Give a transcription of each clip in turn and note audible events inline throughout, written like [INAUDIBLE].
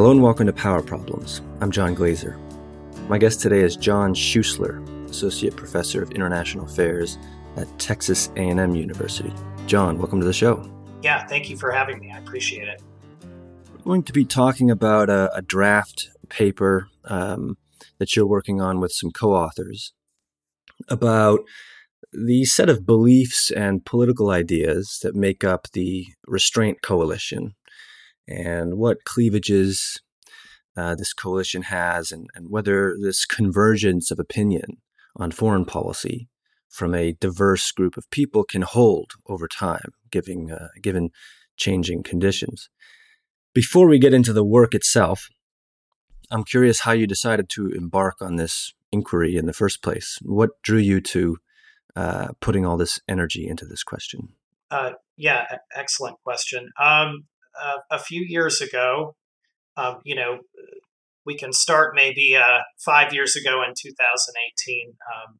Hello and welcome to Power Problems. I'm John Glaser. My guest today is John Schuessler, Associate Professor of International Affairs at Texas A&M University. John, welcome to the show. Yeah, thank you for having me. I appreciate it. We're going to be talking about a, a draft paper um, that you're working on with some co-authors about the set of beliefs and political ideas that make up the Restraint Coalition and what cleavages uh, this coalition has and, and whether this convergence of opinion on foreign policy from a diverse group of people can hold over time, giving, uh, given changing conditions. Before we get into the work itself, I'm curious how you decided to embark on this inquiry in the first place. What drew you to uh, putting all this energy into this question? Uh, yeah, excellent question. Um, uh, a few years ago, um, you know, we can start maybe uh, five years ago in 2018. Um,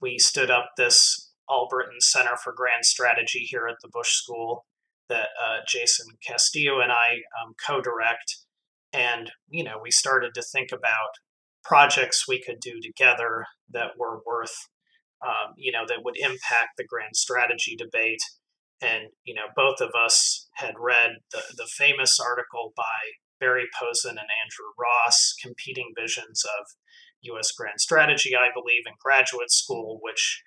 we stood up this Albritton Center for Grand Strategy here at the Bush School that uh, Jasen Castillo and I um, co direct. And, you know, we started to think about projects we could do together that were worth, um, you know, that would impact the grand strategy debate. And, you know, both of us had read the, the famous article by Barry Posen and Andrew Ross, Competing Visions of U.S. Grand Strategy, I believe, in graduate school, which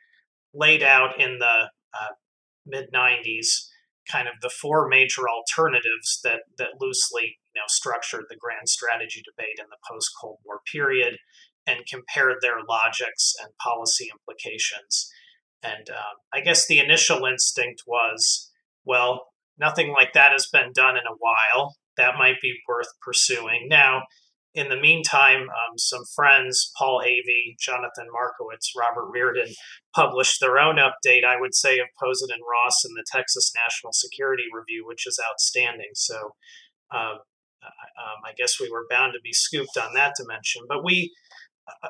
laid out in the uh, mid 90s kind of the four major alternatives that, that loosely you know, structured the grand strategy debate in the post Cold War period and compared their logics and policy implications. And um, I guess the initial instinct was, well, nothing like that has been done in a while. That might be worth pursuing. Now, in the meantime, um, some friends, Paul Avey, Jonathan Markowitz, Robert Reardon, published their own update, I would say, of Posen and Ross in the Texas National Security Review, which is outstanding. So um, um, I guess we were bound to be scooped on that dimension. But we,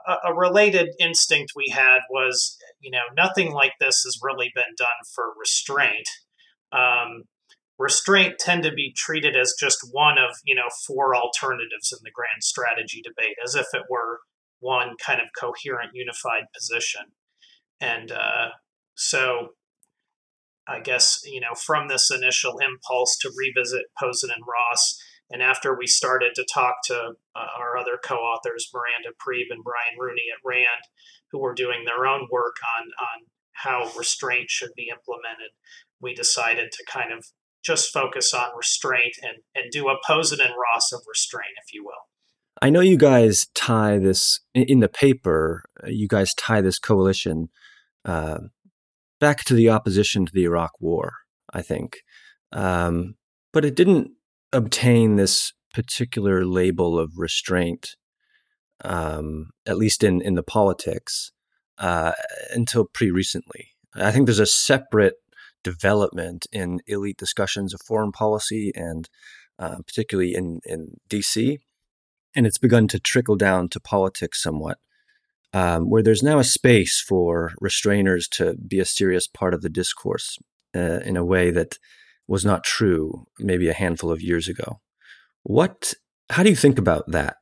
a, a, related instinct we had was, you know, nothing like this has really been done for restraint. Um, restraint tend to be treated as just one of you know four alternatives in the grand strategy debate as if it were one kind of coherent unified position and uh, so i guess you know from this initial impulse to revisit posen and ross and after we started to talk to uh, our other co-authors miranda priebe and brian rooney at rand who were doing their own work on on how restraint should be implemented we decided to kind of just focus on restraint and, and do a Posen and Ross of restraint, if you will. I know you guys tie this in the paper. Uh, you guys tie this coalition uh, back to the opposition to the Iraq War. I think, um, but it didn't obtain this particular label of restraint, um, at least in in the politics, uh, until pretty recently. I think there's a separate development in elite discussions of foreign policy and uh, particularly in, in DC. And it's begun to trickle down to politics somewhat, um, where there's now a space for restrainers to be a serious part of the discourse uh, in a way that was not true maybe a handful of years ago. What, how do you think about that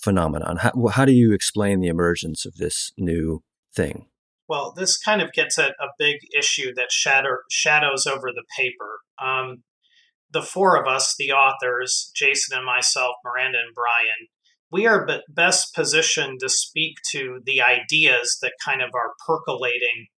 phenomenon? How, how do you explain the emergence of this new thing? Well, this kind of gets at a big issue that shatter, shadows over the paper. Um, the four of us, the authors, Jasen and myself, Miranda and Brian, we are best positioned to speak to the ideas that kind of are percolating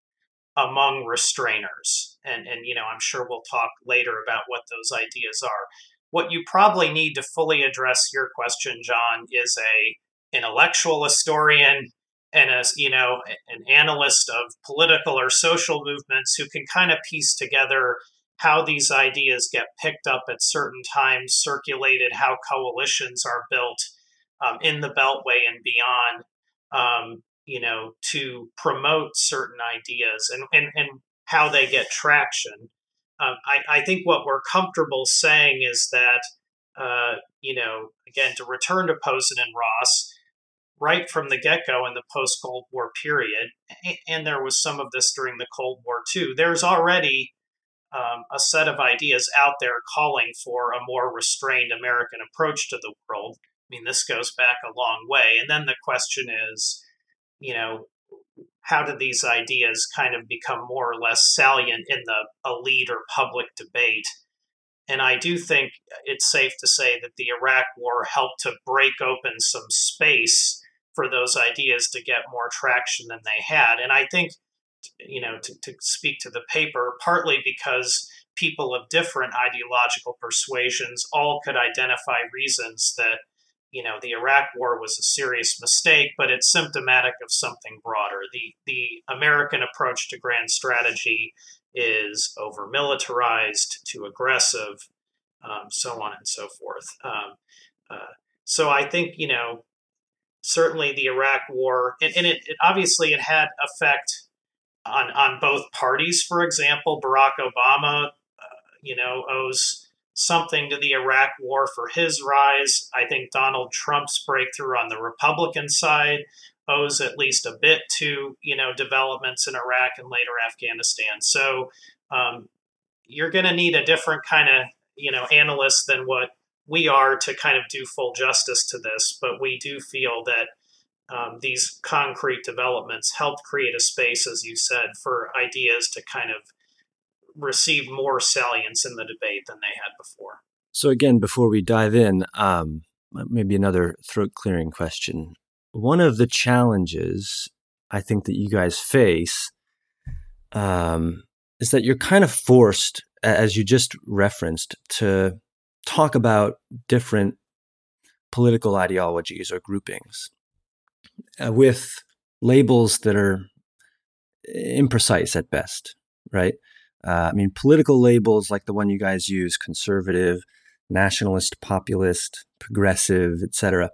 among restrainers. And, and you know, I'm sure we'll talk later about what those ideas are. What you probably need to fully address your question, John, is a intellectual historian and as you know an analyst of political or social movements who can kind of piece together how these ideas get picked up at certain times circulated how coalitions are built um, in the beltway and beyond um, you know to promote certain ideas and, and, and how they get traction um, I, I think what we're comfortable saying is that uh, you know again to return to posen and ross right from the get go in the post Cold War period, and there was some of this during the Cold War too. There's already um, a set of ideas out there calling for a more restrained American approach to the world. I mean, this goes back a long way. And then the question is, you know, how do these ideas kind of become more or less salient in the elite or public debate? And I do think it's safe to say that the Iraq War helped to break open some space for those ideas to get more traction than they had. And I think you know, to, to speak to the paper, partly because people of different ideological persuasions all could identify reasons that, you know, the Iraq War was a serious mistake, but it's symptomatic of something broader. The the American approach to grand strategy is over militarized, too aggressive, um, so on and so forth. Um, uh, so I think you know certainly the Iraq War, and, and it, it obviously it had effect on on both parties. For example, Barack Obama, uh, you know, owes something to the Iraq War for his rise. I think Donald Trump's breakthrough on the Republican side owes at least a bit to you know developments in Iraq and later Afghanistan. So um, you're going to need a different kind of you know analyst than what we are to kind of do full justice to this. But we do feel that um, these concrete developments helped create a space, as you said, for ideas to kind of receive more salience in the debate than they had before. So, again, before we dive in, um, maybe another throat clearing question. One of the challenges I think that you guys face um, is that you're kind of forced, as you just referenced, to talk about different political ideologies or groupings uh, with labels that are imprecise at best, right? Uh, I mean, political labels like the one you guys use, conservative, nationalist, populist, progressive, etc.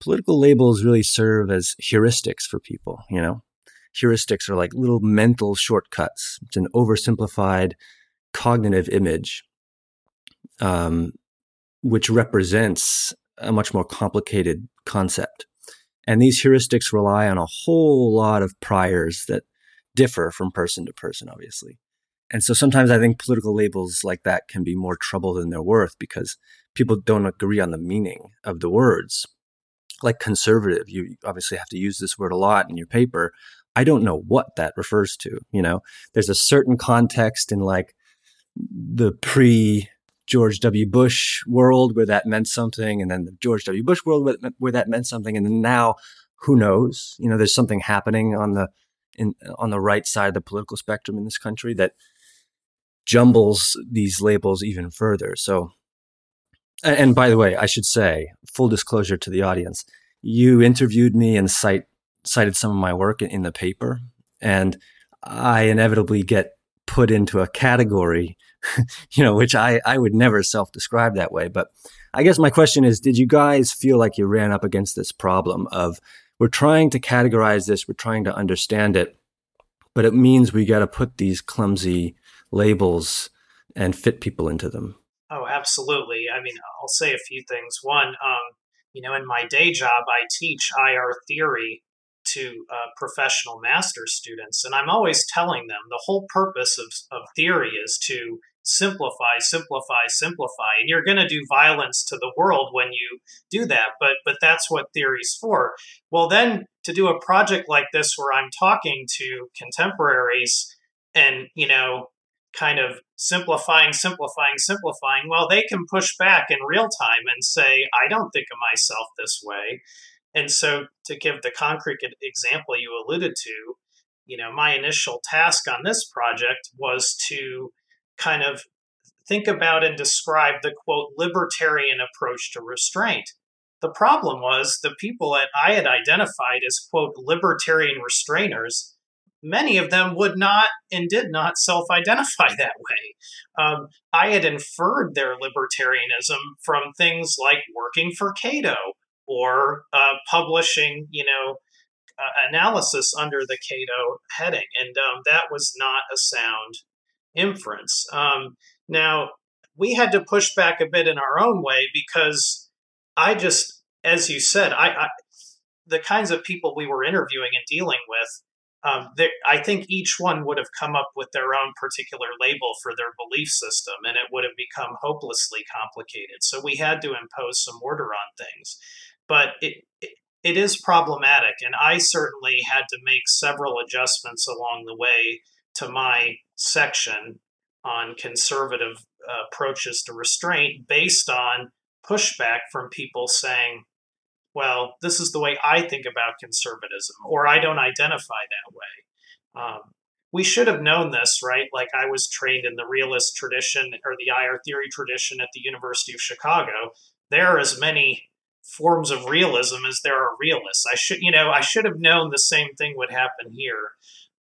Political labels really serve as heuristics for people, you know? Heuristics are like little mental shortcuts. It's an oversimplified cognitive image, um, which represents a much more complicated concept. And these heuristics rely on a whole lot of priors that differ from person to person, obviously. And so sometimes I think political labels like that can be more trouble than they're worth because people don't agree on the meaning of the words. Like conservative, you obviously have to use this word a lot in your paper. I don't know what that refers to. You know, there's a certain context in like the pre George W. Bush world where that meant something, and then the George W. Bush world where that meant something, and then now, who knows? You know, there's something happening on the in on the right side of the political spectrum in this country that jumbles these labels even further. So, and by the way, I should say, full disclosure to the audience, you interviewed me and cite cited some of my work in the paper, and I inevitably get put into a category [LAUGHS] you know, which I, I would never self describe that way. But I guess my question is Did you guys feel like you ran up against this problem of we're trying to categorize this, we're trying to understand it, but it means we got to put these clumsy labels and fit people into them? Oh, absolutely. I mean, I'll say a few things. One, um, you know, in my day job, I teach IR theory to uh, professional master students. And I'm always telling them the whole purpose of, of theory is to simplify, simplify, simplify. And you're going to do violence to the world when you do that. But but that's what theory's for. Well, then to do a project like this where I'm talking to contemporaries and you know kind of simplifying, simplifying, simplifying, well, they can push back in real time and say, I don't think of myself this way. And so, to give the concrete example you alluded to, you know, my initial task on this project was to kind of think about and describe the quote libertarian approach to restraint. The problem was the people that I had identified as quote libertarian restrainers, many of them would not and did not self identify [LAUGHS] that way. Um, I had inferred their libertarianism from things like working for Cato or uh, publishing, you know, uh, analysis under the Cato heading. And um, that was not a sound inference. Um, now, we had to push back a bit in our own way because I just, as you said, I, I the kinds of people we were interviewing and dealing with um, I think each one would have come up with their own particular label for their belief system, and it would have become hopelessly complicated. So we had to impose some order on things. But it, it, it is problematic, and I certainly had to make several adjustments along the way to my section on conservative uh, approaches to restraint based on pushback from people saying, well, this is the way I think about conservatism, or I don't identify that way. Um, we should have known this, right? Like I was trained in the realist tradition or the IR theory tradition at the University of Chicago. There are as many forms of realism as there are realists. I should, you know, I should have known the same thing would happen here,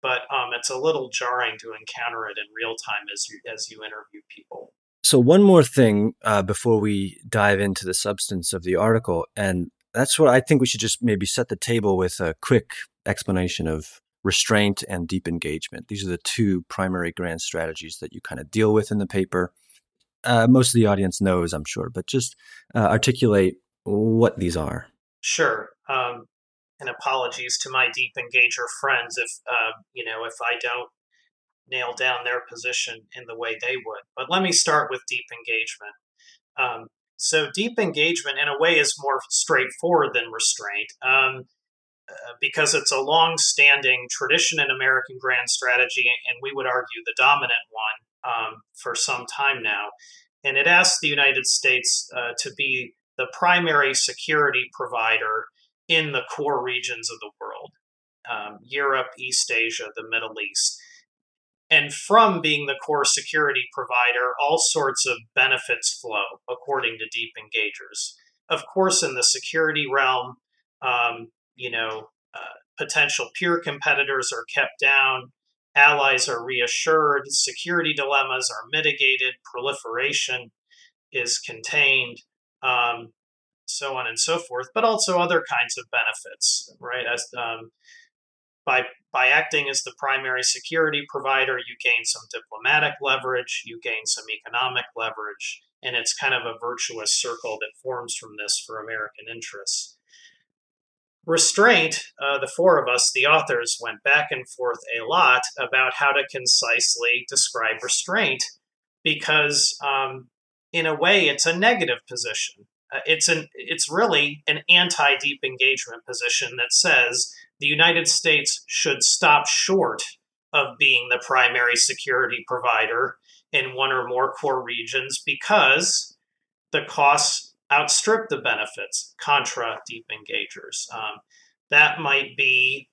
but um, it's a little jarring to encounter it in real time as you as you interview people. So one more thing uh, before we dive into the substance of the article, and that's what I think we should just maybe set the table with a quick explanation of restraint and deep engagement. These are the two primary grand strategies that you kind of deal with in the paper. Uh, most of the audience knows, I'm sure, but just uh, articulate what these are. Sure. Um, and apologies to my deep engager friends if uh, you know if I don't nail down their position in the way they would. But let me start with deep engagement. Um, so deep engagement, in a way, is more straightforward than restraint um, uh, because it's a long-standing tradition in American grand strategy, and we would argue the dominant one um, for some time now. And it asks the United States uh, to be the primary security provider in the core regions of the world um, Europe, East Asia, the Middle East. And from being the core security provider, all sorts of benefits flow, according to deep engagers. Of course, in the security realm, um, you know, uh, potential peer competitors are kept down, allies are reassured, security dilemmas are mitigated, proliferation is contained, um, so on and so forth, but also other kinds of benefits, right? As um, by by acting as the primary security provider, you gain some diplomatic leverage, you gain some economic leverage, and it's kind of a virtuous circle that forms from this for American interests. Restraint, uh, the four of us, the authors, went back and forth a lot about how to concisely describe restraint because, um, in a way, it's a negative position. Uh, it's an it's really an anti deep engagement position that says the United States should stop short of being the primary security provider in one or more core regions because the costs outstrip the benefits, contra deep engagers. Um, that might be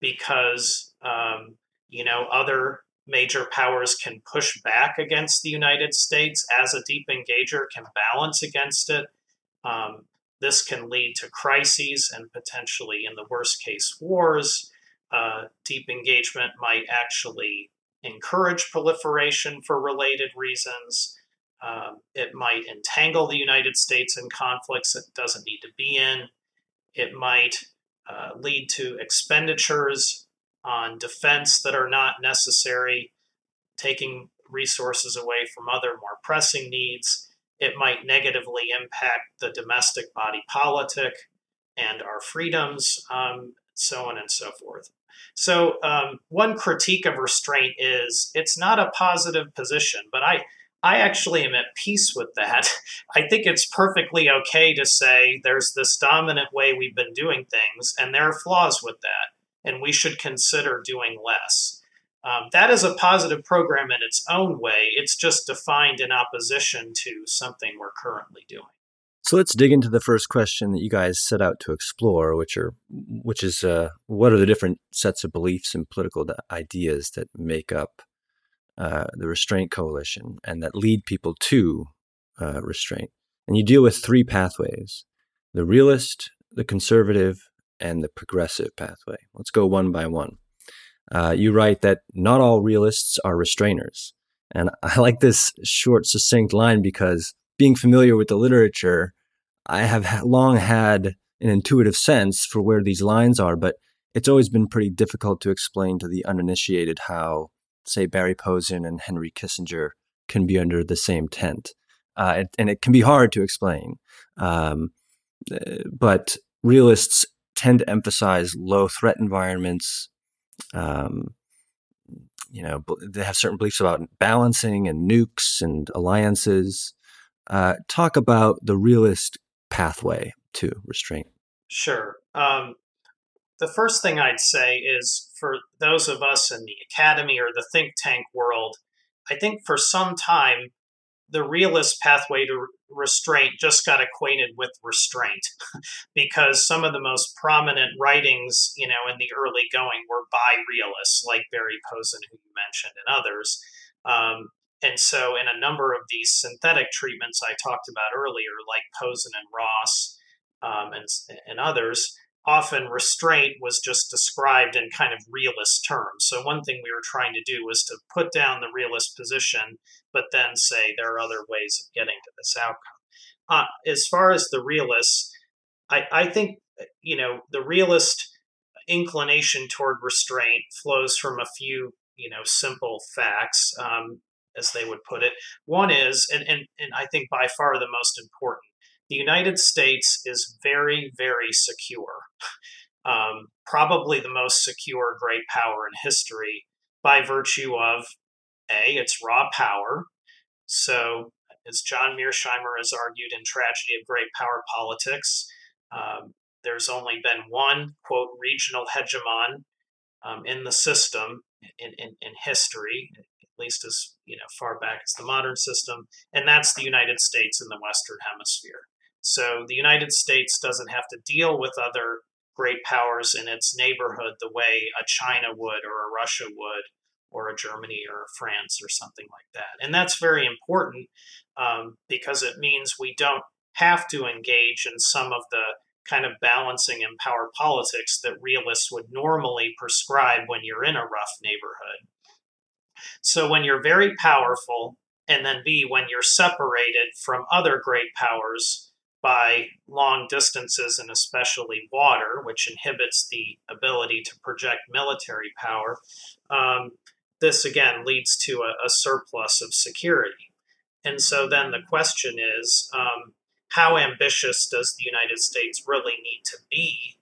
because um, you know other major powers can push back against the United States as a deep engager can balance against it. Um, this can lead to crises and potentially, in the worst case, wars. Uh, deep engagement might actually encourage proliferation for related reasons. Um, it might entangle the United States in conflicts it doesn't need to be in. It might uh, lead to expenditures on defense that are not necessary, taking resources away from other more pressing needs it might negatively impact the domestic body politic and our freedoms, um, so on and so forth. So, um, one critique of restraint is it's not a positive position, but I, I actually am at peace with that. [LAUGHS] I think it's perfectly okay to say there's this dominant way we've been doing things, and there are flaws with that, and we should consider doing less. Um, that is a positive program in its own way. It's just defined in opposition to something we're currently doing. So let's dig into the first question that you guys set out to explore, which are which is uh, what are the different sets of beliefs and political ideas that make up uh, the restraint coalition and that lead people to uh, restraint. And you deal with three pathways: the realist, the conservative, and the progressive pathway. Let's go one by one uh, you write that not all realists are restrainers. And [LAUGHS] I like this short, succinct line because being familiar with the literature, I have long had an intuitive sense for where these lines are, but it's always been pretty difficult to explain to the uninitiated how, say, Barry Posen and Henry Kissinger can be under the same tent. Uh, it, and it can be hard to explain. Um, uh, but realists tend to emphasize low threat environments, um, you know, they have certain beliefs about balancing and nukes and alliances. Uh, talk about the realist pathway to restraint. Sure. Um, the first thing I'd say is for those of us in the academy or the think tank world, I think for some time the realist pathway to restraint just got acquainted with restraint [LAUGHS] because some of the most prominent writings, you know, in the early going were by realists like Barry Posen, who you mentioned, and others. Um, and so, in a number of these synthetic treatments I talked about earlier, like Posen and Ross um, and, and others, often restraint was just described in kind of realist terms. So, one thing we were trying to do was to put down the realist position, but then say there are other ways of getting to this outcome. Uh, as far as the realists, I, I think, you know, the realist inclination toward restraint flows from a few, you know, simple facts, um, as they would put it. One is, and, and, and I think by far the most important, the United States is very, very secure. [LAUGHS] Um, probably the most secure great power in history by virtue of A, its raw power. So, as John Mearsheimer has argued in Tragedy of Great Power Politics, um, there's only been one, quote, regional hegemon um, in the system in, in, in history, at least as you know far back as the modern system, and that's the United States in the Western Hemisphere. So the United States doesn't have to deal with other great powers in its neighborhood the way a China would or a Russia would or a Germany or a France or something like that. And that's very important um, because it means we don't have to engage in some of the kind of balancing and power politics that realists would normally prescribe when you're in a rough neighborhood. So when you're very powerful, and then B, when you're separated from other great powers, by long distances and especially water, which inhibits the ability to project military power, um, this again leads to a, a, surplus of security. And so then the question is um, how ambitious does the United States really need to be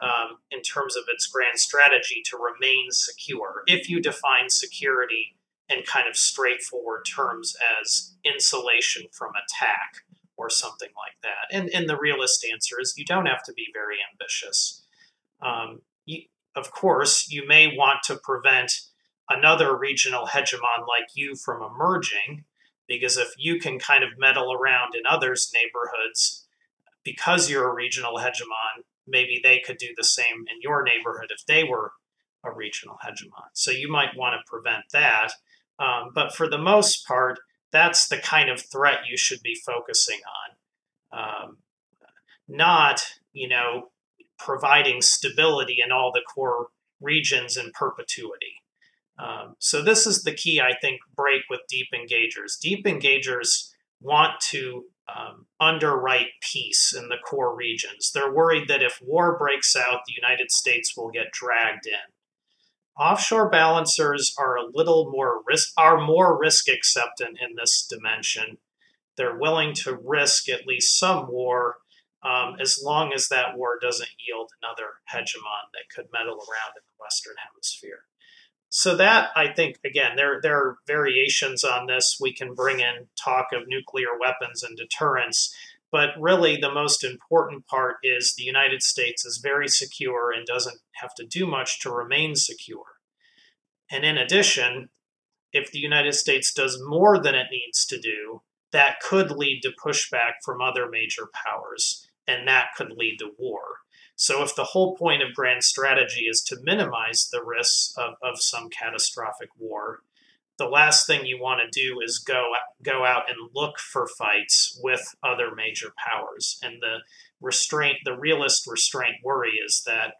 um, in terms of its grand strategy to remain secure? If you define security in kind of straightforward terms as insulation from attack or something like that. And, and the realist answer is you don't have to be very ambitious. Um, you, of course, you may want to prevent another regional hegemon like you from emerging, because if you can kind of meddle around in others' neighborhoods because you're a regional hegemon, maybe they could do the same in your neighborhood if they were a regional hegemon. So you might want to prevent that. Um, but for the most part, that's the kind of threat you should be focusing on. Um, not, you know, providing stability in all the core regions in perpetuity. Um, so this is the key, I think, break with deep engagers. Deep engagers want to um, underwrite peace in the core regions. They're worried that if war breaks out, the United States will get dragged in. Offshore balancers are a little more risk are more risk acceptant in this dimension. They're willing to risk at least some war um, as long as that war doesn't yield another hegemon that could meddle around in the Western Hemisphere. So that I think again there there are variations on this. We can bring in talk of nuclear weapons and deterrence, but really, the most important part is the United States is very secure and doesn't have to do much to remain secure. And in addition, if the United States does more than it needs to do, that could lead to pushback from other major powers, and that could lead to war. So, if the whole point of grand strategy is to minimize the risks of, of some catastrophic war, the last thing you want to do is go go out and look for fights with other major powers. And the restraint, the realist restraint worry is that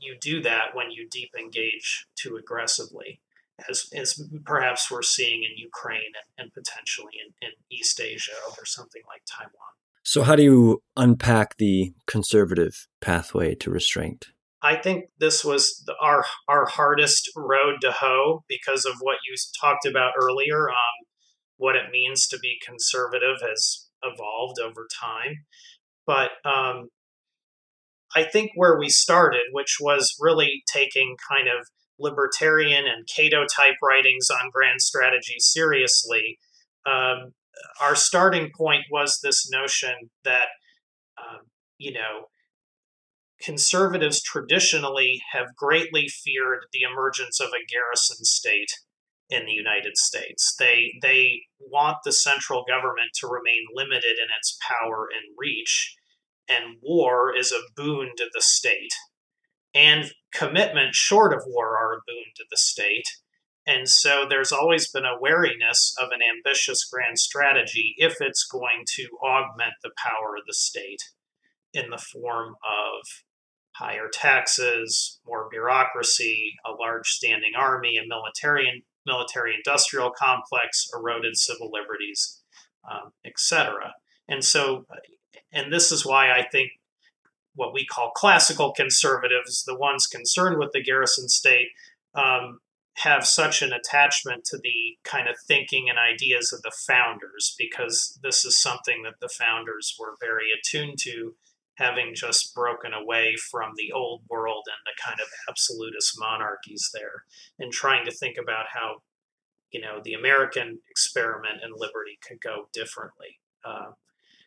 you do that when you deep engage too aggressively, as, as perhaps we're seeing in Ukraine and, and potentially in, in East Asia or something like Taiwan. So, how do you unpack the conservative pathway to restraint? I think this was the, our our hardest road to hoe because of what you talked about earlier. Um, what it means to be conservative has evolved over time, but um, I think where we started, which was really taking kind of libertarian and Cato type writings on grand strategy seriously, um, our starting point was this notion that, um, you know, conservatives traditionally have greatly feared the emergence of a garrison state in the United States. They they want the central government to remain limited in its power and reach, and war is a boon to the state. And commitment short of war are a boon to the state. And so there's always been a wariness of an ambitious grand strategy if it's going to augment the power of the state in the form of higher taxes, more bureaucracy, a large standing army, a military military industrial complex, eroded civil liberties, um, etc. And so, and this is why I think what we call classical conservatives, the ones concerned with the garrison state, um, have such an attachment to the kind of thinking and ideas of the founders because this is something that the founders were very attuned to having just broken away from the old world and the kind of absolutist monarchies there and trying to think about how you know the american experiment in liberty could go differently. Uh,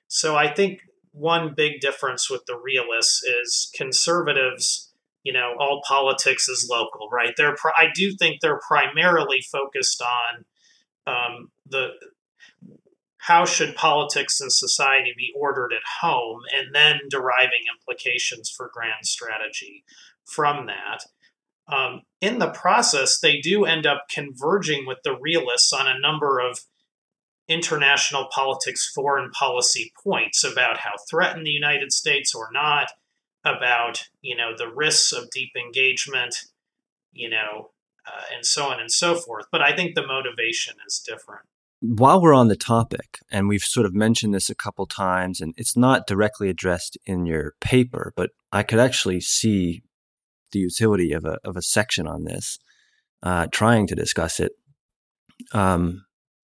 so i think one big difference with the realists is conservatives you know all politics is local right they're i do think they're primarily focused on um, the how should politics and society be ordered at home, and then deriving implications for grand strategy from that. Um, in the process, they do end up converging with the realists on a number of international politics, foreign policy points about how threatened the United States or not, about you know the risks of deep engagement, you know, uh, and so on and so forth. But I think the motivation is different while we're on the topic, and we've sort of mentioned this a couple times, and it's not directly addressed in your paper, but I could actually see the utility of a of a section on this, uh, trying to discuss it. Um,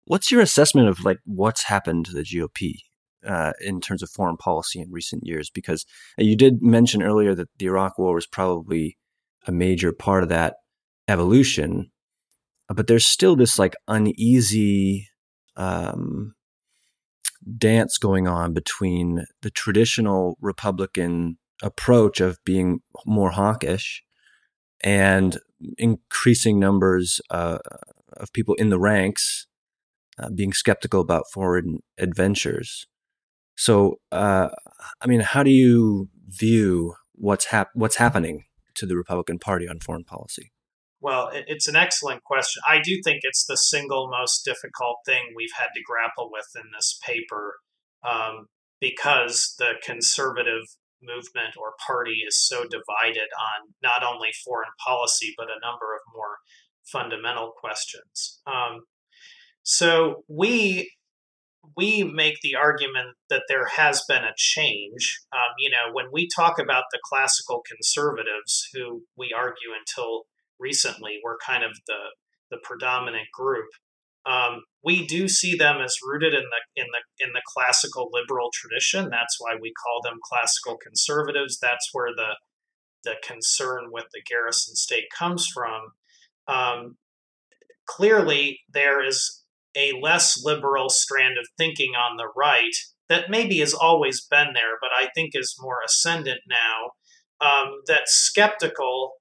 what's your assessment of like what's happened to the GOP uh, in terms of foreign policy in recent years? Because you did mention earlier that the Iraq War was probably a major part of that evolution, but there's still this like uneasy um, dance going on between the traditional Republican approach of being more hawkish and increasing numbers uh, of people in the ranks uh, being skeptical about foreign adventures. So, uh, I mean, how do you view what's hap- what's happening to the Republican Party on foreign policy? Well, it's an excellent question. I do think it's the single most difficult thing we've had to grapple with in this paper um, because the conservative movement or party is so divided on not only foreign policy, but a number of more fundamental questions. Um, so we we make the argument that there has been a change. Um, you know, when we talk about the classical conservatives, who we argue until recently were kind of the the predominant group. Um, we do see them as rooted in the in the in the classical liberal tradition. That's why we call them classical conservatives. That's where the the concern with the garrison state comes from. Um, clearly, there is a less liberal strand of thinking on the right that maybe has always been there, but I think is more ascendant now. Um, that's skeptical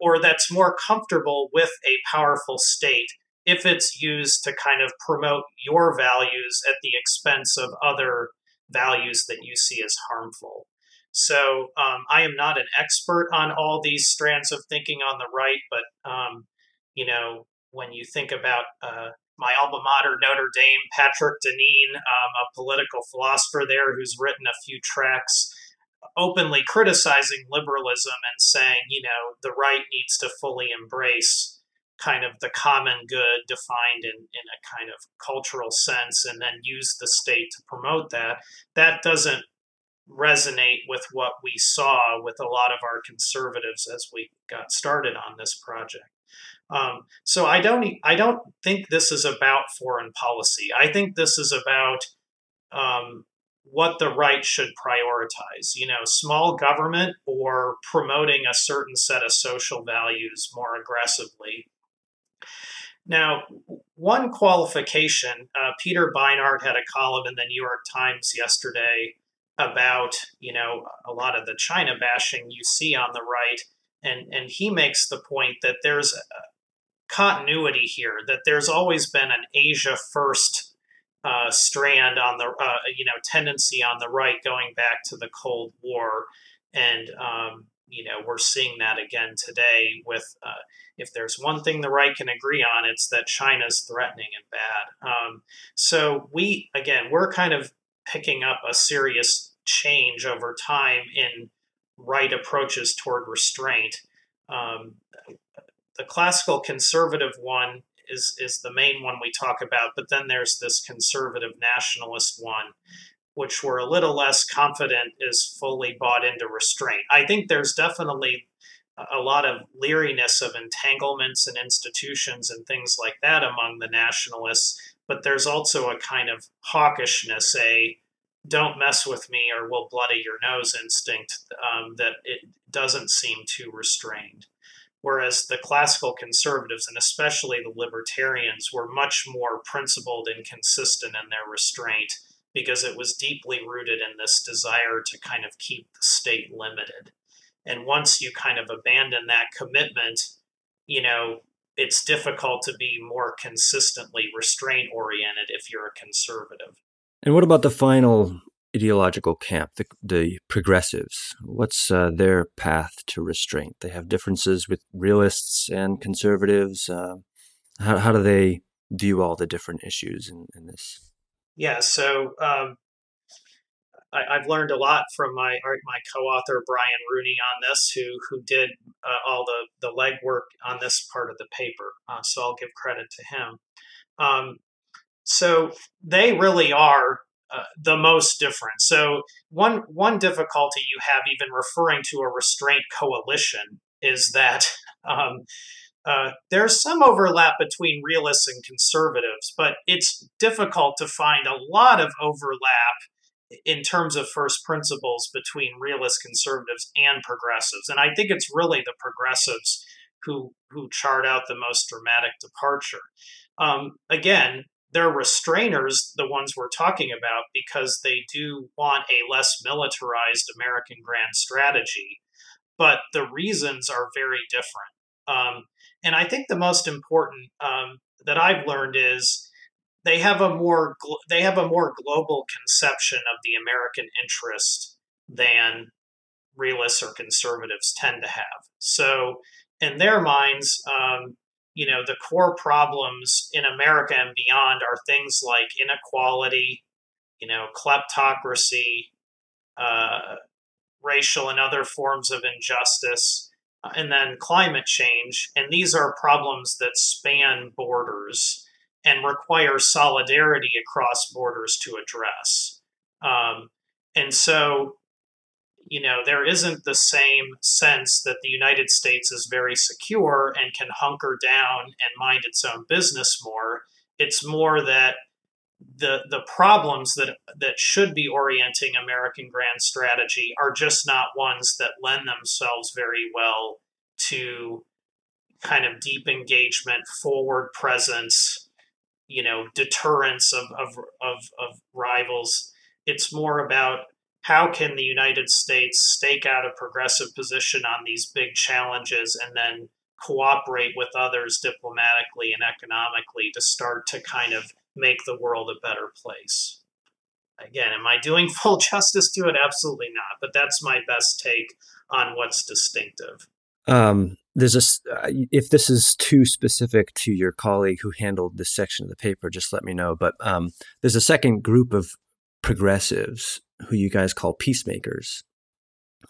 or that's more comfortable with a powerful state if it's used to kind of promote your values at the expense of other values that you see as harmful. So um, I am not an expert on all these strands of thinking on the right, but um, you know when you think about uh, my alma mater, Notre Dame, Patrick Deneen, um, a political philosopher there who's written a few tracts openly criticizing liberalism and saying, you know, the right needs to fully embrace kind of the common good defined in, in a kind of cultural sense and then use the state to promote that, that doesn't resonate with what we saw with a lot of our conservatives as we got started on this project. Um, so I don't I don't think this is about foreign policy. I think this is about um, what the right should prioritize, you know, small government or promoting a certain set of social values more aggressively. Now, one qualification, uh, Peter Beinart had a column in the New York Times yesterday about, you know, a lot of the China bashing you see on the right. And, and he makes the point that there's continuity here, that there's always been an Asia first uh, strand on the uh, you know tendency on the right going back to the Cold War, and um, you know we're seeing that again today. With uh, if there's one thing the right can agree on, it's that China's threatening and bad. Um, so we again we're kind of picking up a serious change over time in right approaches toward restraint. Um, the classical conservative one is is the main one we talk about, but then there's this conservative nationalist one, which we're a little less confident is fully bought into restraint. I think there's definitely a lot of leeriness of entanglements and institutions and things like that among the nationalists, but there's also a kind of hawkishness, a don't mess with me or we'll bloody your nose instinct um, that it doesn't seem too restrained. Whereas the classical conservatives, and especially the libertarians, were much more principled and consistent in their restraint because it was deeply rooted in this desire to kind of keep the state limited. And once you kind of abandon that commitment, you know, it's difficult to be more consistently restraint oriented if you're a conservative. And what about the final ideological camp, the, the progressives? What's uh, their path to restraint? They have differences with realists and conservatives. Uh, how, how do they view all the different issues in, in this? Yeah, so um, I, have learned a lot from my my co-author Brian Rooney on this, who who did uh, all the the legwork on this part of the paper. Uh, so I'll give credit to him. Um, so they really are uh, the most different. So one one difficulty you have even referring to a restraint coalition is that [LAUGHS] um, uh, there's some overlap between realists and conservatives, but it's difficult to find a lot of overlap in terms of first principles between realist conservatives and progressives. And I think it's really the progressives who who chart out the most dramatic departure. Um, again, they're restrainers, the ones we're talking about, because they do want a less militarized American grand strategy. But the reasons are very different. Um, and I think the most important um, that I've learned is they have a more they have a more global conception of the American interest than realists or conservatives tend to have. So in their minds, um, you know, the core problems in America and beyond are things like inequality, you know, kleptocracy, uh, racial and other forms of injustice, uh, and then climate change. And these are problems that span borders and require solidarity across borders to address. Um, and so you know, there isn't the same sense that the United States is very secure and can hunker down and mind its own business more. It's more that the the problems that that should be orienting American grand strategy are just not ones that lend themselves very well to kind of deep engagement, forward presence, you know, deterrence of of of, of rivals. It's more about how can the United States stake out a progressive position on these big challenges and then cooperate with others diplomatically and economically to start to kind of make the world a better place? Again, am I doing [LAUGHS] full justice to it? Absolutely not. But that's my best take on what's distinctive. Um, there's a uh, if this is too specific to your colleague who handled this section of the paper, just let me know. But um, there's a second group of progressives who you guys call peacemakers.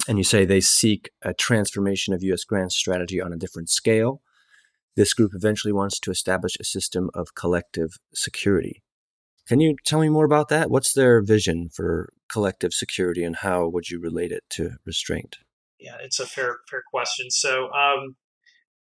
And you say they seek a transformation of U.S. grand strategy on a different scale. This group eventually wants to establish a system of collective security. Can you tell me more about that? What's their vision for collective security and how would you relate it to restraint? Yeah, it's a fair fair question. So, um,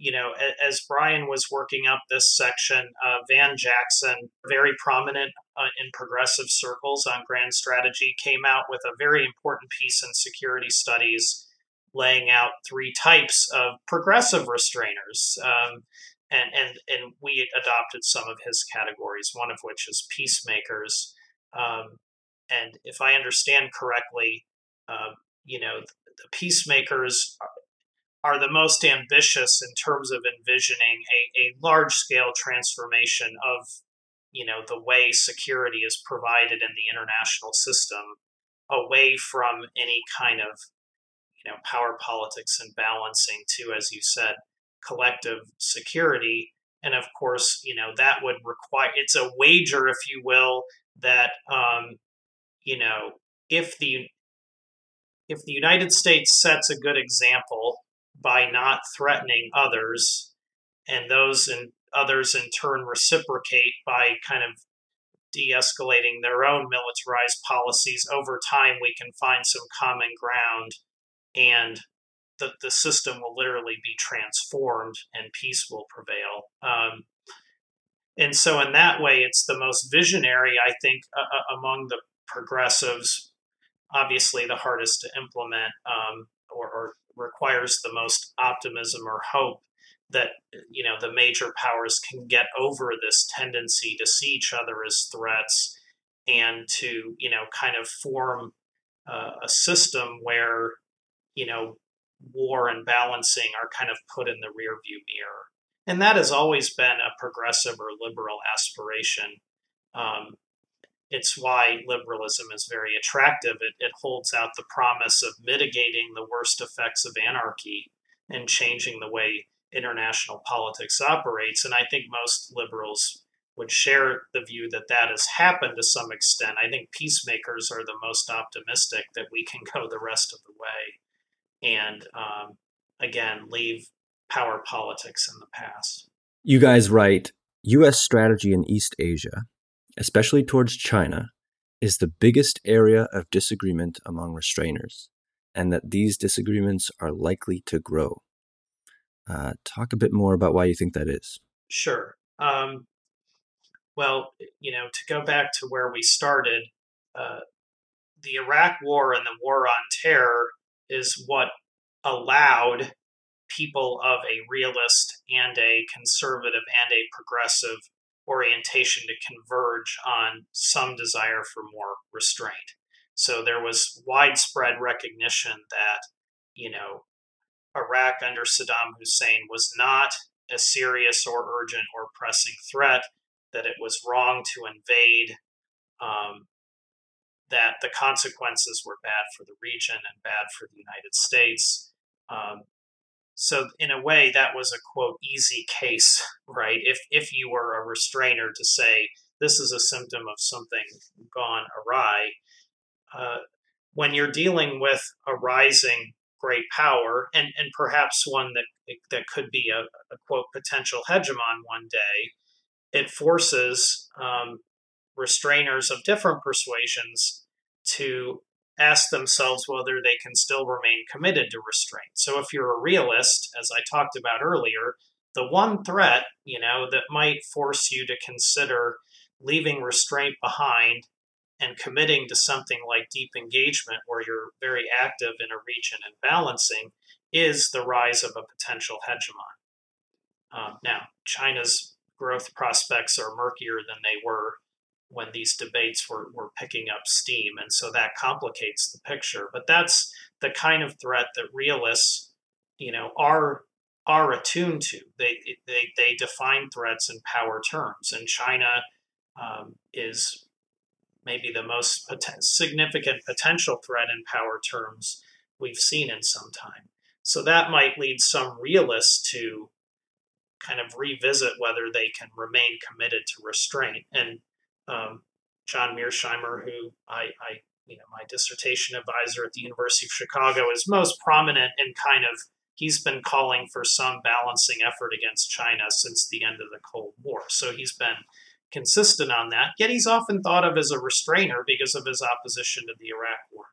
you know, as Brian was working up this section, uh, Van Jackson, very prominent uh, in progressive circles on grand strategy, came out with a very important piece in security studies laying out three types of progressive restrainers. Um, and, and, and we adopted some of his categories, one of which is peacemakers. Um, and if I understand correctly, uh, you know, the peacemakers are the most ambitious in terms of envisioning a, a large scale transformation of you know the way security is provided in the international system away from any kind of you know power politics and balancing to as you said collective security. And of course you know that would require it's a wager if you will that um, you know if the if the united states sets a good example by not threatening others, and those and others in turn reciprocate by kind of de-escalating their own militarized policies. Over time we can find some common ground and the, the system will literally be transformed and peace will prevail. Um, and so in that way it's the most visionary i think uh, among the progressives obviously the hardest to implement um, or, or requires the most optimism or hope that you know the major powers can get over this tendency to see each other as threats and to you know kind of form uh, a system where you know war and balancing are kind of put in the rear view mirror. And that has always been a progressive or liberal aspiration um, it's why liberalism is very attractive. It, it holds out the promise of mitigating the worst effects of anarchy and changing the way international politics operates. And I think most liberals would share the view that that has happened to some extent. I think peacemakers are the most optimistic that we can [LAUGHS] go the rest of the way and, um, again, leave power politics in the past. You guys write U.S. strategy in East Asia especially towards China, is the biggest area of disagreement among restrainers, and that these disagreements are likely to grow. Uh, talk a bit more about why you think that is. Sure. Um, well, you know, to go back to where we started, uh, the Iraq War and the War on Terror is what allowed people of a realist and a conservative and a progressive orientation to converge on some desire for more restraint. So there was widespread recognition that, you know, Iraq under Saddam Hussein was not a serious or urgent or pressing threat, that it was wrong to invade, um, that the consequences were bad for the region and bad for the United States. Um, so in a way, that was a quote easy case, right? If if you were a restrainer to say this is a symptom of something gone awry, uh, when you're dealing with a rising great power and and perhaps one that that could be a, a quote potential hegemon one day, it forces um, restrainers of different persuasions to ask themselves whether they can still remain committed to restraint. So if you're a realist, as I talked about earlier, the one threat, you know, that might force you to consider leaving restraint behind and committing to something like deep engagement where you're very active in a region and balancing is the rise of a potential hegemon. Um, now, China's growth prospects are murkier than they were when these debates were, were picking up steam. And so that complicates the picture. But that's the kind of threat that realists, you know, are are attuned to. They they, they define threats in power terms. And China um, is maybe the most pot- significant potential threat in power terms we've seen in some time. So that might lead some realists to kind of revisit whether they can remain committed to restraint. And um, John Mearsheimer, who I, I, you know, my dissertation advisor at the University of Chicago, is most prominent in kind of he's been calling for some balancing effort against China since the end of the Cold War. So he's been consistent on that. Yet he's often thought of as a restrainer because of his opposition to the Iraq War.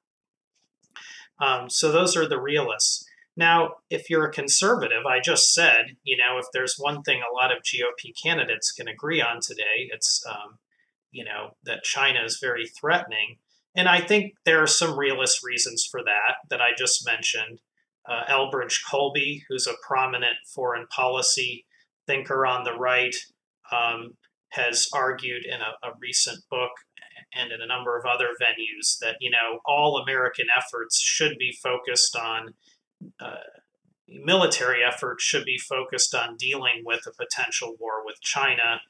Um, so those are the realists. Now, if you're a conservative, I just said, you know, if there's one thing a lot of GOP candidates can agree on today, it's, um, you know, that China is very threatening. And I think there are some realist reasons for that that I just mentioned. Uh, Elbridge Colby, who's a prominent foreign policy thinker on the right, um, has argued in a, a recent book and in a number of other venues that you know all American efforts should be focused on uh, military efforts should be focused on dealing with a potential war with China,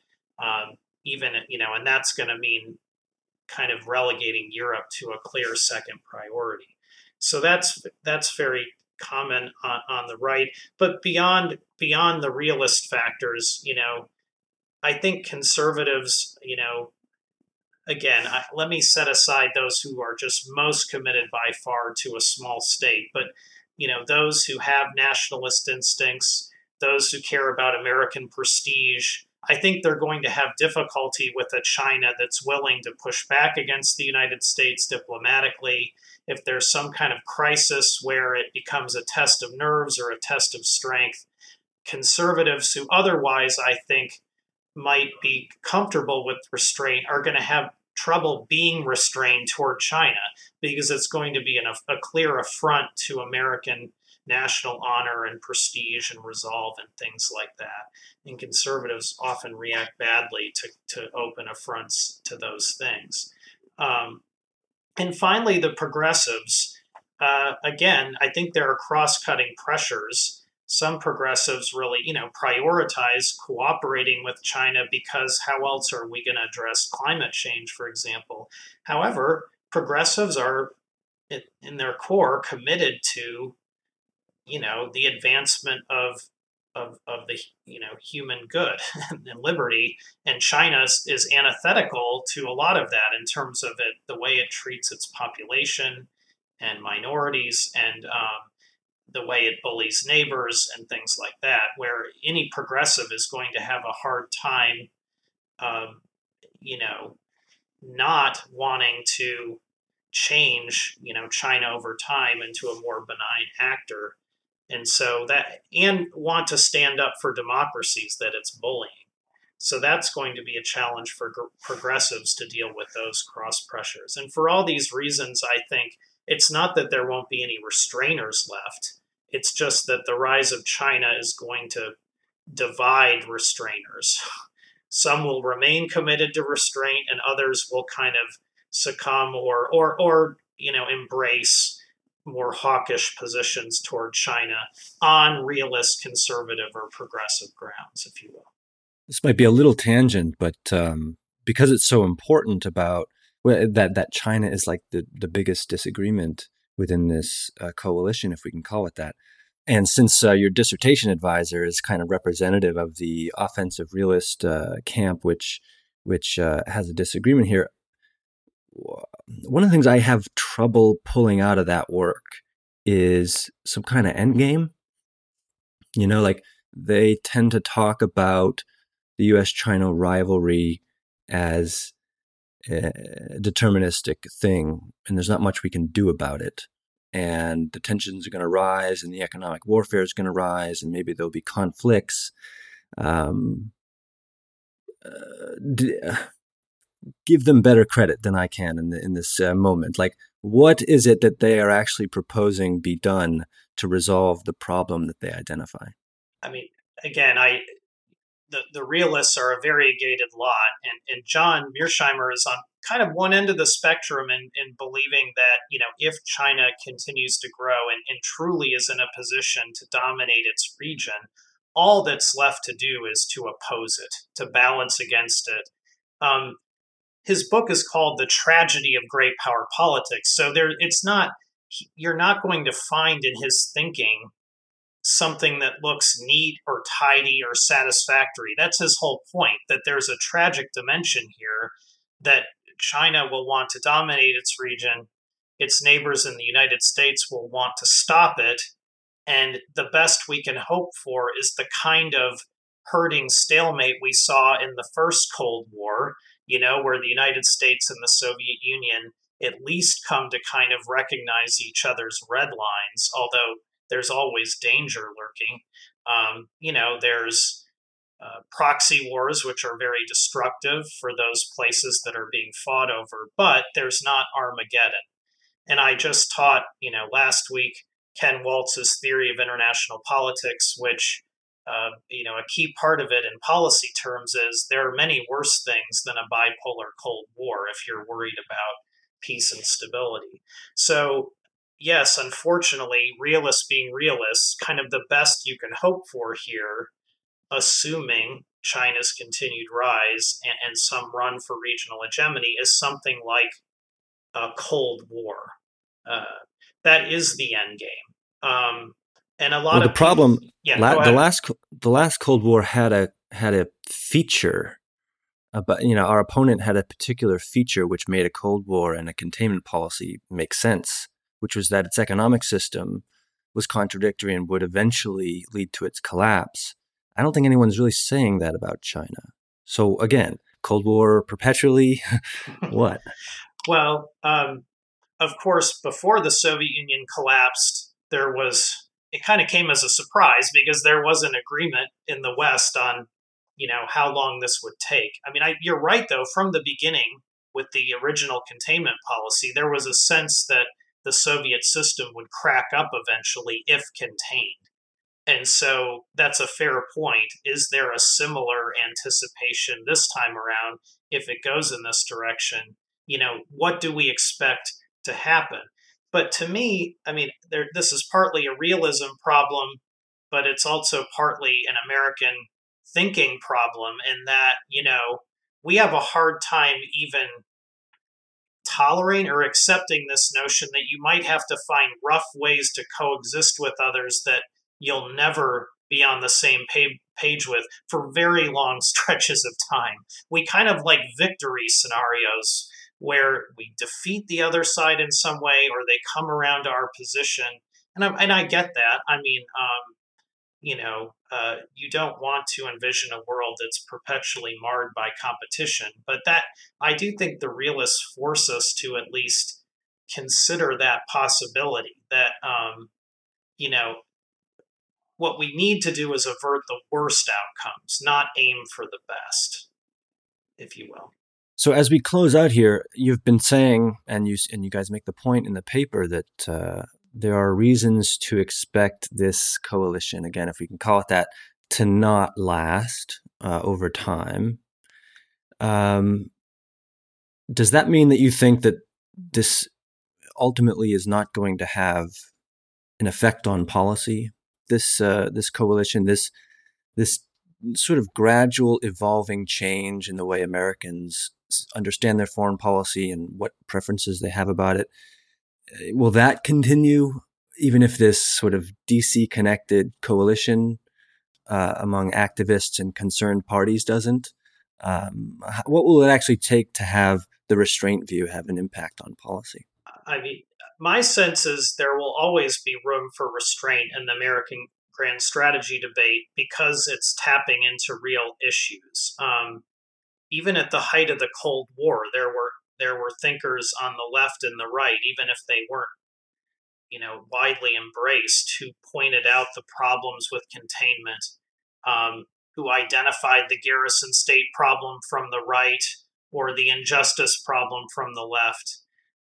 um, even you know, and that's going to mean kind of relegating Europe to a clear second priority. So that's that's very common on, on the right. But beyond beyond the realist factors, you know, I think conservatives, you know, again, I, let me set aside those who are just most committed by far to a small state, but you know, those who have nationalist instincts, those who care about American prestige, I think they're going to have difficulty with a China that's willing to push back against the United States diplomatically. If there's some kind of crisis where it becomes a test of nerves or a test of strength, conservatives who otherwise, I think, might be comfortable with restraint are going to have trouble being restrained toward China because it's going to be an, a clear affront to American national honor and prestige and resolve and things like that. And conservatives often react badly to, to open affronts to those things. Um, and finally, the progressives. Uh, again, I think there are cross cutting pressures some progressives really, you know, prioritize cooperating with China because how else are we going to address climate change, for example? However, progressives are in their core committed to, you know, the advancement of of, of the you know human good [LAUGHS] and liberty, and China is antithetical to a lot of that in terms of it, the way it treats its population and minorities and um, the way it bullies neighbors and things like that, where any progressive is going to have a hard time, um, you know, not wanting to change, you know, China over time into a more benign actor. And so that, and want to stand up for democracies that it's bullying. So that's going to be a challenge for progressives to deal with those cross pressures. And for all these reasons, I think it's not that there won't be any restrainers left. It's just that the rise of China is going to divide restrainers. [LAUGHS] Some will remain committed to restraint, and others will kind of succumb or or or you know embrace more hawkish positions toward China on realist, conservative, or progressive grounds, if you will. This might be a little tangent, but um, because it's so important about well, that that China is like the the biggest disagreement within this uh, coalition, if we can call it that. And since uh, your dissertation advisor is kind of representative of the offensive realist uh, camp, which which uh, has a disagreement here, one of the things I have trouble pulling out of that work is some kind of end game. You know, like they tend to talk about the U.S. China rivalry as a deterministic thing, and there's not much we can do about it and the tensions are going to rise and the economic warfare is going to rise and maybe there'll be conflicts um, uh, give them better credit than i can in, the, in this uh, moment like what is it that they are actually proposing be done to resolve the problem that they identify i mean again i the, the realists are a variegated lot and, and john mearsheimer is on kind of one end of the spectrum in, in believing that, you know, if China continues to grow and, and truly is in a position to dominate its region, all that's left to do is to oppose it, to balance against it. Um, his book is called The Tragedy of Great Power Politics. So there it's not you're not going to find in his thinking something that looks neat or tidy or satisfactory. That's his whole point that there's a tragic dimension here that China will want to dominate its region. Its neighbors in the United States will want to stop it. And the best we can hope for is the kind of hurting stalemate we saw in the first Cold War, you know, where the United States and the Soviet Union at least come to kind of recognize each other's red lines, although there's always danger lurking. Um, you know, there's uh, proxy wars, which are very destructive for those places that are being fought over, but there's not Armageddon. And I just taught, you know, last week Ken Waltz's theory of international politics, which, uh, you know, a key part of it in policy terms is there are many worse things than a bipolar Cold War if you're worried about peace and stability. So, yes, unfortunately, realists being realists, kind of the best you can hope for here, assuming China's continued rise and, and some run for regional hegemony, is something like a Cold War. Uh, that is the end game. Um, and a lot well, of the problem, yeah, la- the last the last Cold War had a had a feature but you know our opponent had a particular feature which made a cold war and a containment policy make sense which was that its economic system was contradictory and would eventually lead to its collapse. I don't think anyone's really saying that about china. So again cold war perpetually [LAUGHS] what? Well um, of course before the soviet union collapsed there was it kind of came as a surprise because there was an agreement in the west on you know how long this would take. I mean, I, you're right though. From the beginning, with the original containment policy, there was a sense that the Soviet system would crack up eventually if contained. And so that's a fair point. Is there a similar anticipation this time around if it goes in this direction? You know, what do we expect to happen? But to me, I mean, there, this is partly a realism problem, but it's also partly an American thinking problem in that, you know, we have a hard time even tolerating or accepting this notion that you might have to find rough ways to coexist with others that you'll never be on the same page with for very long [LAUGHS] stretches of time. We kind of like victory scenarios where we defeat the other side in some way or they come around to our position. And I, and I get that. I mean, um, you know, uh, you don't want to envision a world that's perpetually marred by competition. But that I do think the realists force us to at least consider that possibility that, um, you know, what we need to do is avert the worst outcomes, not aim for the best, if you will. So as we close out here, you've been saying, and you and you guys make the point in the paper that uh, there are reasons to expect this coalition, again, if we can call it that, to not last uh, over time. Um, does that mean that you think that this ultimately is not going to have an effect on policy? This uh, this coalition, this this sort of gradual evolving change in the way Americans understand their foreign policy and what preferences they have about it will that continue even if this sort of DC connected coalition uh, among activists and concerned parties doesn't? Um, what will it actually take to have the restraint view have an impact on policy? I mean, my sense is there will always be room for restraint in the American grand strategy debate because it's tapping into real issues. Um, even at the height of the Cold War, there were there were thinkers on the left and the right, even if they weren't, you know, widely embraced, who pointed out the problems with containment, um, who identified the garrison state problem from the right or the injustice problem from the left.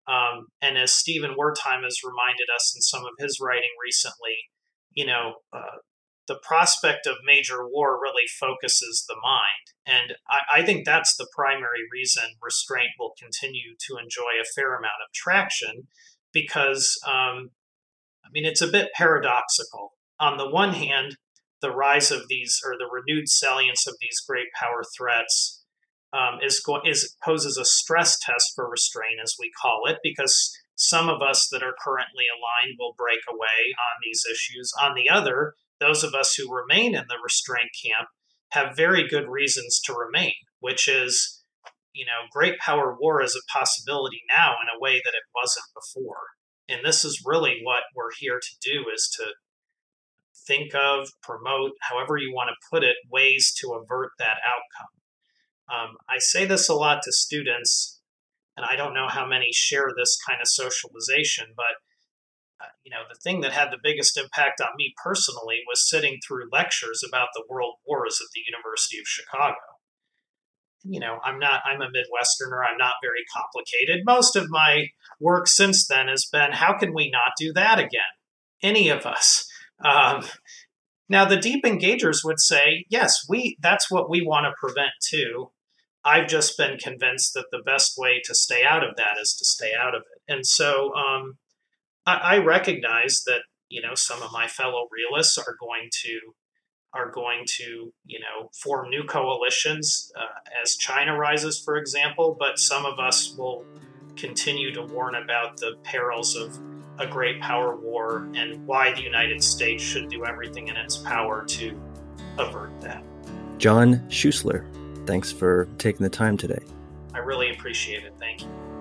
Um, and as Stephen Wertheim has reminded us in some of his writing recently, you know, uh, the prospect of major war really focuses the mind. And I, I, think that's the primary reason restraint will continue to enjoy a fair amount of traction because, um, I mean, it's a bit paradoxical. On the one hand, the rise of these or the renewed salience of these great power threats um, is, is poses a stress test for restraint, as we call it, because some of us that are currently aligned will break away on these issues. On the other, those of us who remain in the restraint camp have very good reasons to remain, which is, you know, great power war is a possibility now in a way that it wasn't before. And this is really what we're here to do is to think of, promote, however you want to put it, ways to avert that outcome. Um, I say this a lot to students, and I don't know how many share this kind of socialization, but you know, the thing that had the biggest impact on me personally was sitting through lectures about the world wars at the University of Chicago. You know, I'm not, I'm a Midwesterner, I'm not very complicated. Most of my work since then has been how can we not do that again? Any of us. Um, now, the deep engagers would say, yes, we that's what we want to prevent too. I've just been convinced that the best way to stay out of that is to stay out of it. And so um, I, I recognize that you know some of my fellow realists are going to are going to you know form new coalitions uh, as China rises, for example. But some of us will continue to warn about the perils of a great power war and why the United States should do everything in its power to avert that. John Schuessler, thanks for taking the time today. I really appreciate it. Thank you.